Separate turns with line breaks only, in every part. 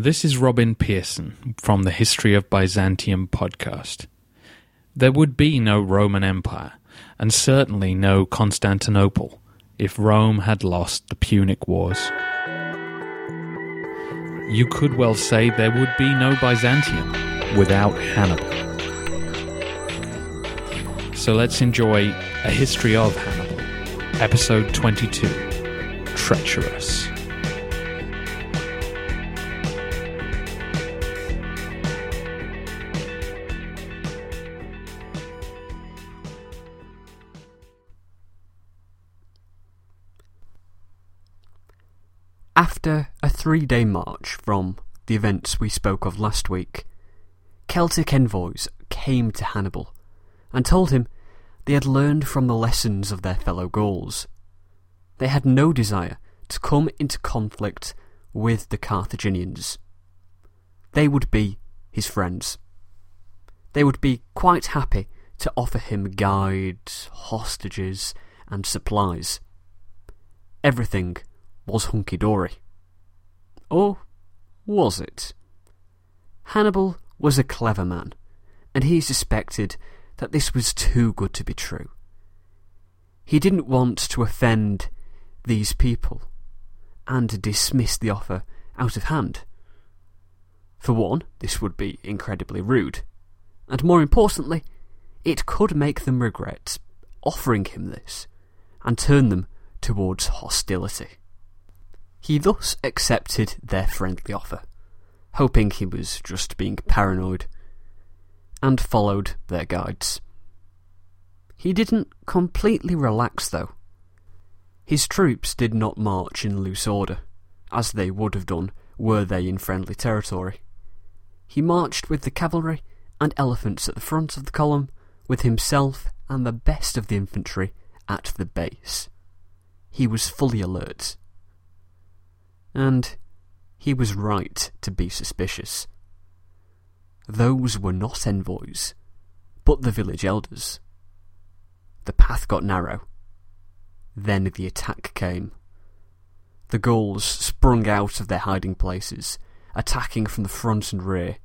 This is Robin Pierson from the History of Byzantium podcast. There would be no Roman Empire, and certainly no Constantinople, if Rome had lost the Punic Wars. You could well say there would be no Byzantium without Hannibal. So let's enjoy a history of Hannibal, episode 22 Treacherous.
After a three day march from the events we spoke of last week, Celtic envoys came to Hannibal and told him they had learned from the lessons of their fellow Gauls. They had no desire to come into conflict with the Carthaginians. They would be his friends. They would be quite happy to offer him guides, hostages, and supplies. Everything was hunky dory. Or was it? Hannibal was a clever man, and he suspected that this was too good to be true. He didn't want to offend these people and dismiss the offer out of hand. For one, this would be incredibly rude, and more importantly, it could make them regret offering him this and turn them towards hostility. He thus accepted their friendly offer, hoping he was just being paranoid, and followed their guides. He didn't completely relax, though. His troops did not march in loose order, as they would have done were they in friendly territory. He marched with the cavalry and elephants at the front of the column, with himself and the best of the infantry at the base. He was fully alert and he was right to be suspicious. Those were not envoys, but the village elders. The path got narrow. Then the attack came. The Gauls sprung out of their hiding places, attacking from the front and rear,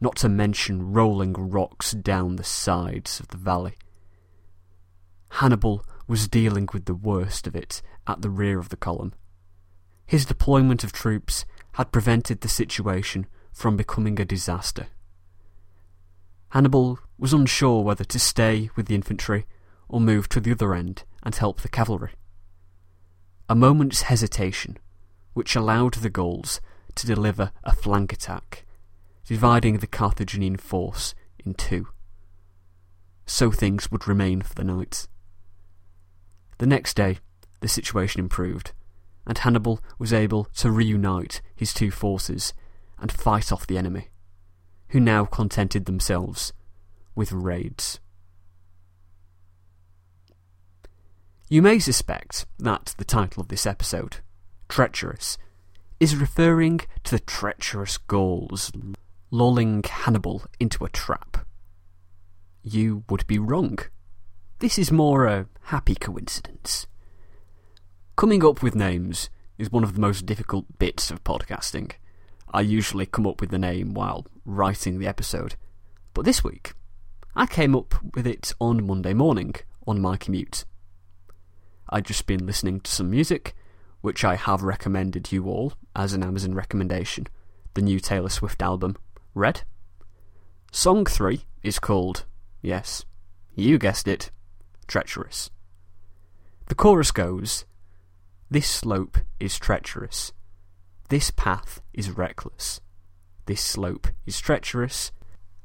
not to mention rolling rocks down the sides of the valley. Hannibal was dealing with the worst of it at the rear of the column, his deployment of troops had prevented the situation from becoming a disaster. Hannibal was unsure whether to stay with the infantry or move to the other end and help the cavalry. A moment's hesitation, which allowed the Gauls to deliver a flank attack, dividing the Carthaginian force in two. So things would remain for the night. The next day, the situation improved and Hannibal was able to reunite his two forces and fight off the enemy, who now contented themselves with raids. You may suspect that the title of this episode, Treacherous, is referring to the treacherous Gauls lulling Hannibal into a trap. You would be wrong. This is more a happy coincidence. Coming up with names is one of the most difficult bits of podcasting. I usually come up with the name while writing the episode, but this week I came up with it on Monday morning on my commute. I'd just been listening to some music, which I have recommended you all as an Amazon recommendation the new Taylor Swift album, Red. Song 3 is called, yes, you guessed it, Treacherous. The chorus goes, this slope is treacherous. This path is reckless. This slope is treacherous,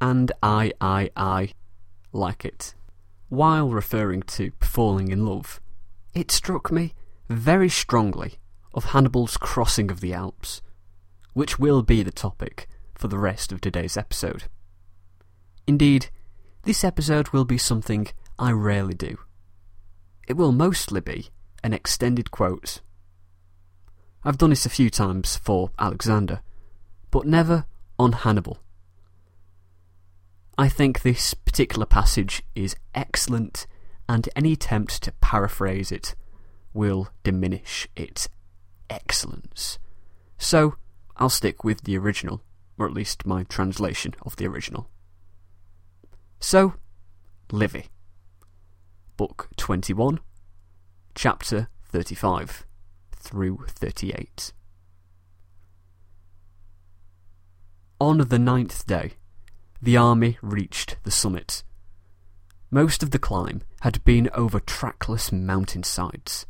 and I, I, I like it. While referring to falling in love, it struck me very strongly of Hannibal's crossing of the Alps, which will be the topic for the rest of today's episode. Indeed, this episode will be something I rarely do. It will mostly be an extended quote. I've done this a few times for Alexander, but never on Hannibal. I think this particular passage is excellent, and any attempt to paraphrase it will diminish its excellence. So, I'll stick with the original, or at least my translation of the original. So, Livy. Book 21, Chapter 35 through 38. On the ninth day, the army reached the summit. Most of the climb had been over trackless mountainsides.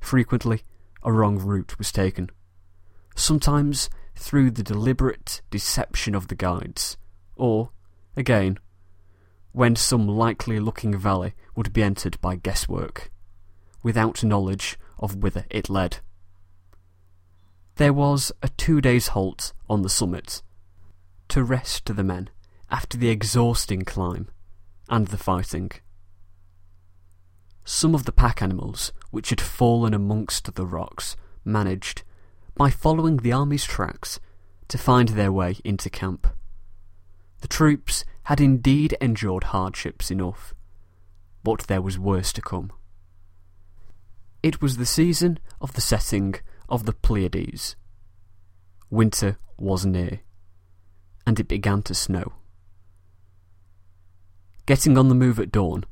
Frequently, a wrong route was taken. Sometimes through the deliberate deception of the guides, or, again, when some likely looking valley would be entered by guesswork, without knowledge of whither it led. There was a two days' halt on the summit to rest the men after the exhausting climb and the fighting. Some of the pack animals which had fallen amongst the rocks managed, by following the army's tracks, to find their way into camp. The troops had indeed endured hardships enough, but there was worse to come. It was the season of the setting of the Pleiades. Winter was near, and it began to snow. Getting on the move at dawn,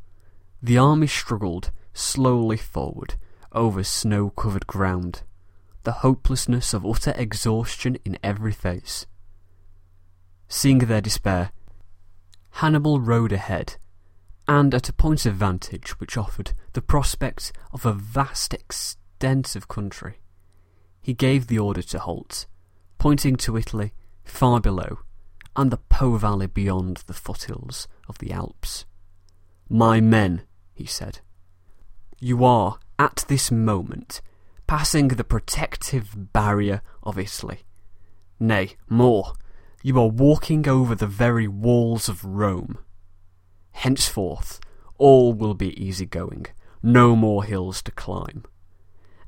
the army struggled slowly forward over snow covered ground, the hopelessness of utter exhaustion in every face. Seeing their despair, Hannibal rode ahead, and at a point of vantage which offered the prospect of a vast extent of country, he gave the order to halt, pointing to Italy far below and the Po Valley beyond the foothills of the Alps. My men, he said, you are, at this moment, passing the protective barrier of Italy. Nay, more, you are walking over the very walls of Rome. Henceforth, all will be easy going, no more hills to climb.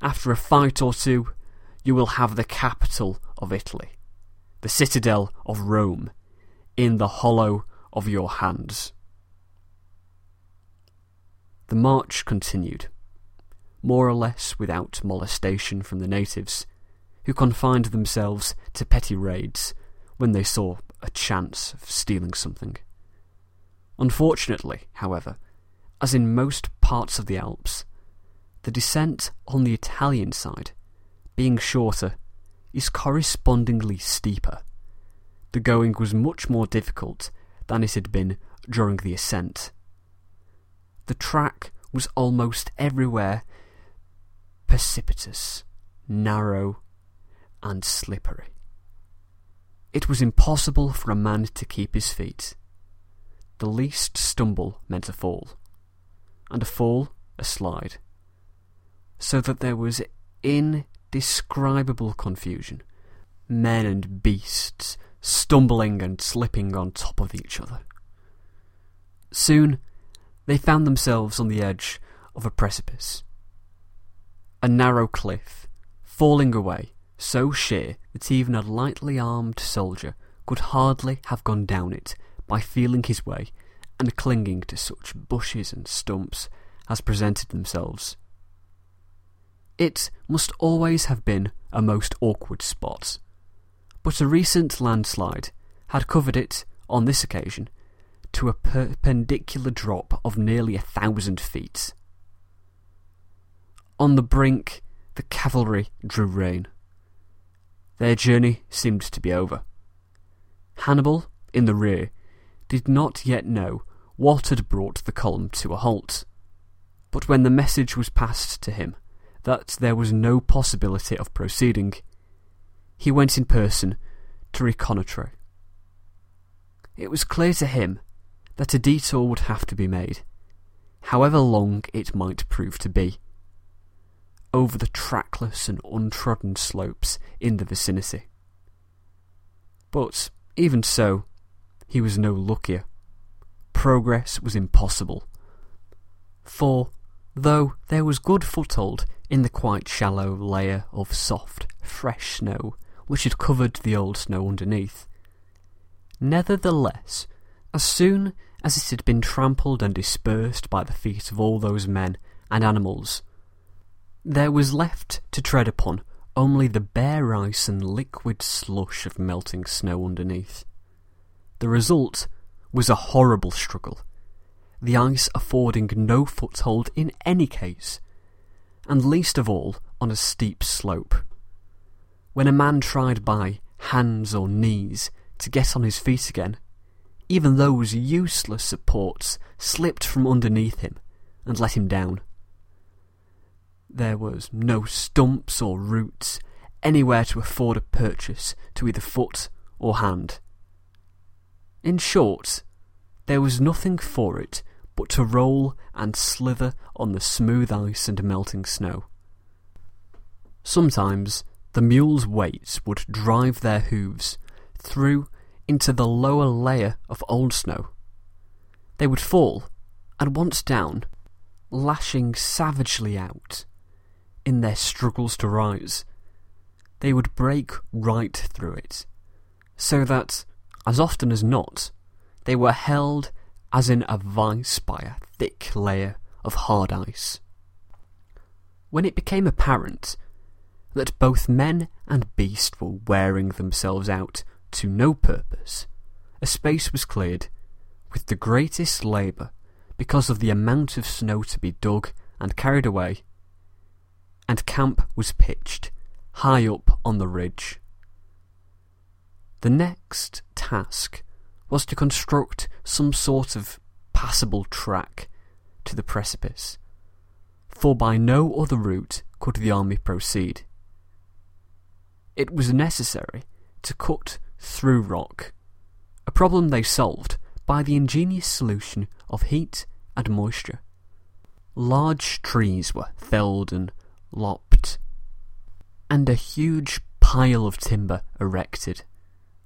After a fight or two, you will have the capital of Italy, the citadel of Rome, in the hollow of your hands. The march continued, more or less without molestation from the natives, who confined themselves to petty raids when they saw a chance of stealing something. Unfortunately, however, as in most parts of the Alps, the descent on the Italian side, being shorter, is correspondingly steeper. The going was much more difficult than it had been during the ascent. The track was almost everywhere precipitous, narrow, and slippery. It was impossible for a man to keep his feet. The least stumble meant a fall, and a fall a slide, so that there was indescribable confusion, men and beasts stumbling and slipping on top of each other. Soon they found themselves on the edge of a precipice. A narrow cliff, falling away so sheer that even a lightly armed soldier could hardly have gone down it by feeling his way and clinging to such bushes and stumps as presented themselves. It must always have been a most awkward spot, but a recent landslide had covered it, on this occasion, to a perpendicular drop of nearly a thousand feet. On the brink, the cavalry drew rein. Their journey seemed to be over. Hannibal, in the rear, did not yet know what had brought the column to a halt. But when the message was passed to him that there was no possibility of proceeding, he went in person to reconnoitre. It was clear to him that a detour would have to be made, however long it might prove to be, over the trackless and untrodden slopes in the vicinity. But, even so, he was no luckier. Progress was impossible. For, though there was good foothold in the quite shallow layer of soft, fresh snow which had covered the old snow underneath, nevertheless as soon as it had been trampled and dispersed by the feet of all those men and animals, there was left to tread upon only the bare ice and liquid slush of melting snow underneath. The result was a horrible struggle, the ice affording no foothold in any case, and least of all on a steep slope. When a man tried by hands or knees to get on his feet again, even those useless supports slipped from underneath him and let him down. There was no stumps or roots anywhere to afford a purchase to either foot or hand. In short, there was nothing for it but to roll and slither on the smooth ice and melting snow. Sometimes the mules' weight would drive their hooves through into the lower layer of old snow. They would fall, and once down, lashing savagely out, in their struggles to rise, they would break right through it, so that, as often as not, they were held as in a vice by a thick layer of hard ice. When it became apparent that both men and beast were wearing themselves out to no purpose, a space was cleared with the greatest labour because of the amount of snow to be dug and carried away and camp was pitched high up on the ridge. The next task was to construct some sort of passable track to the precipice, for by no other route could the army proceed. It was necessary to cut through rock, a problem they solved by the ingenious solution of heat and moisture. Large trees were felled and lopped, and a huge pile of timber erected.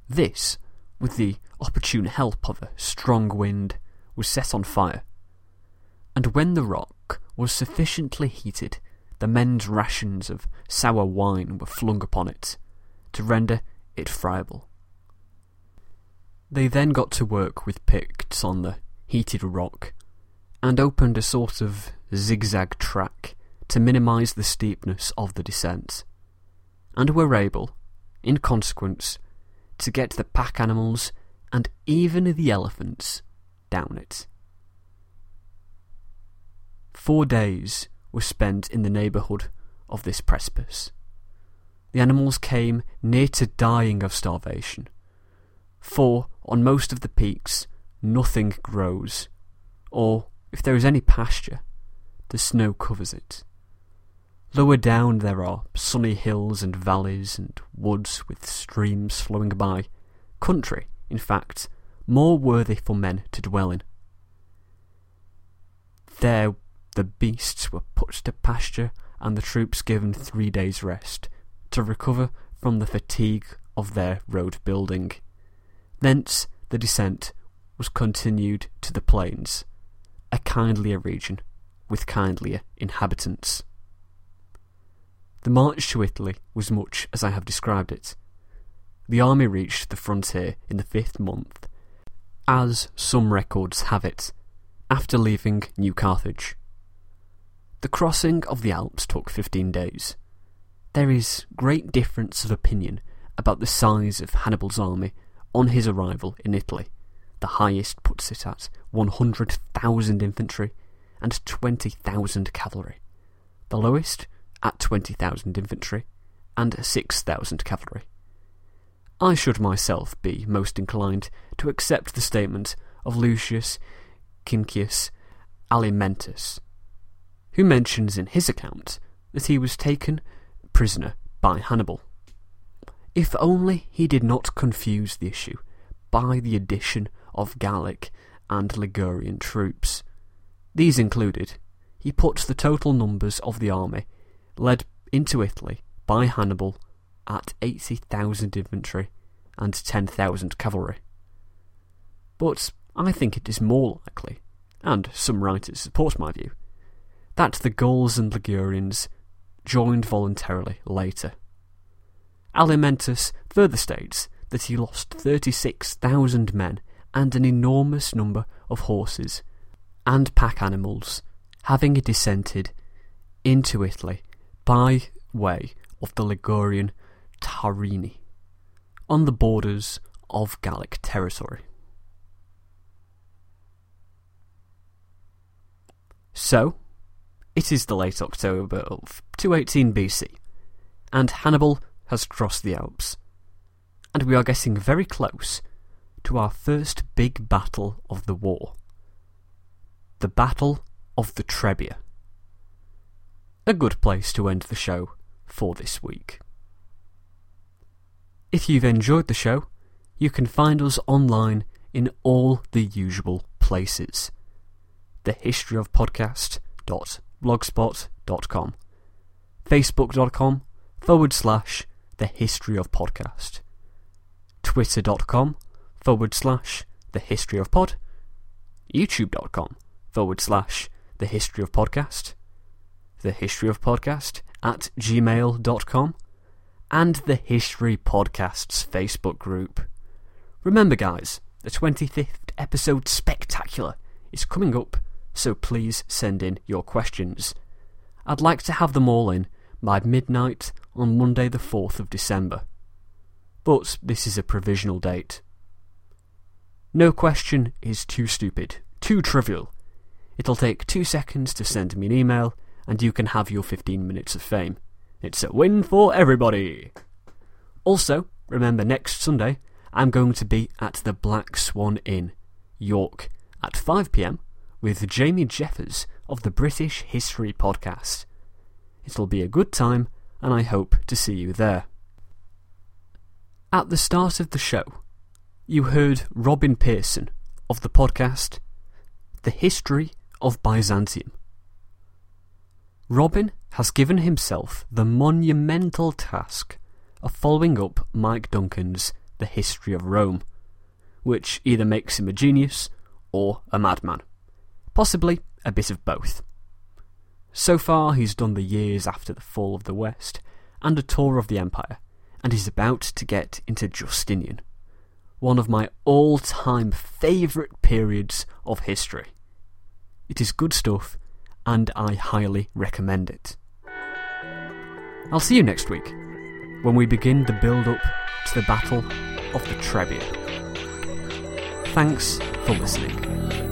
This, with the opportune help of a strong wind, was set on fire, and when the rock was sufficiently heated, the men's rations of sour wine were flung upon it, to render it friable. They then got to work with picks on the heated rock, and opened a sort of zigzag track to minimise the steepness of the descent, and were able, in consequence, to get the pack animals and even the elephants down it. Four days were spent in the neighbourhood of this precipice. The animals came near to dying of starvation, for on most of the peaks nothing grows, or if there is any pasture, the snow covers it. Lower down there are sunny hills and valleys and woods with streams flowing by. Country, in fact, more worthy for men to dwell in. There the beasts were put to pasture and the troops given three days' rest to recover from the fatigue of their road building. Thence the descent was continued to the plains, a kindlier region with kindlier inhabitants. The march to Italy was much as I have described it. The army reached the frontier in the fifth month, as some records have it, after leaving New Carthage. The crossing of the Alps took fifteen days. There is great difference of opinion about the size of Hannibal's army on his arrival in Italy. The highest puts it at 100,000 infantry and 20,000 cavalry. The lowest at 20,000 infantry and 6,000 cavalry. I should myself be most inclined to accept the statement of Lucius Cincius Alimentus, who mentions in his account that he was taken prisoner by Hannibal. If only he did not confuse the issue by the addition of Gallic and Ligurian troops. These included, he puts the total numbers of the army led into Italy by Hannibal at 80,000 infantry and 10,000 cavalry. But I think it is more likely, and some writers support my view, that the Gauls and Ligurians joined voluntarily later. Alimentus further states that he lost 36,000 men and an enormous number of horses and pack animals, having dissented into Italy by way of the Ligurian Taurini, on the borders of Gallic territory. So, it is the late October of 218 BC, and Hannibal has crossed the Alps, and we are getting very close to our first big battle of the war. The Battle of the Trebia. A good place to end the show for this week. If you've enjoyed the show, you can find us online in all the usual places. The History of Facebook.com forward slash The History of Podcast, Twitter.com forward slash The History of Pod, YouTube.com forward slash The History of Podcast, The History of Podcast at gmail.com, and the History Podcasts Facebook group. Remember, guys, the 25th episode spectacular is coming up, so please send in your questions. I'd like to have them all in by midnight on Monday, the 4th of December. But this is a provisional date. No question is too stupid, too trivial. It'll take two seconds to send me an email, and you can have your 15 minutes of fame. It's a win for everybody! Also, remember next Sunday, I'm going to be at the Black Swan Inn, York, at 5pm with Jamie Jeffers of the British History Podcast. It'll be a good time, and I hope to see you there. At the start of the show, you heard Robin Pierson of the podcast The History of Byzantium. Robin has given himself the monumental task of following up Mike Duncan's The History of Rome, which either makes him a genius or a madman. Possibly a bit of both. So far, he's done the years after the fall of the West and a tour of the Empire, and he's about to get into Justinian one of my all time favourite periods of history. It is good stuff, and I highly recommend it. I'll see you next week when we begin the build up to the Battle of the Trebia. Thanks for listening.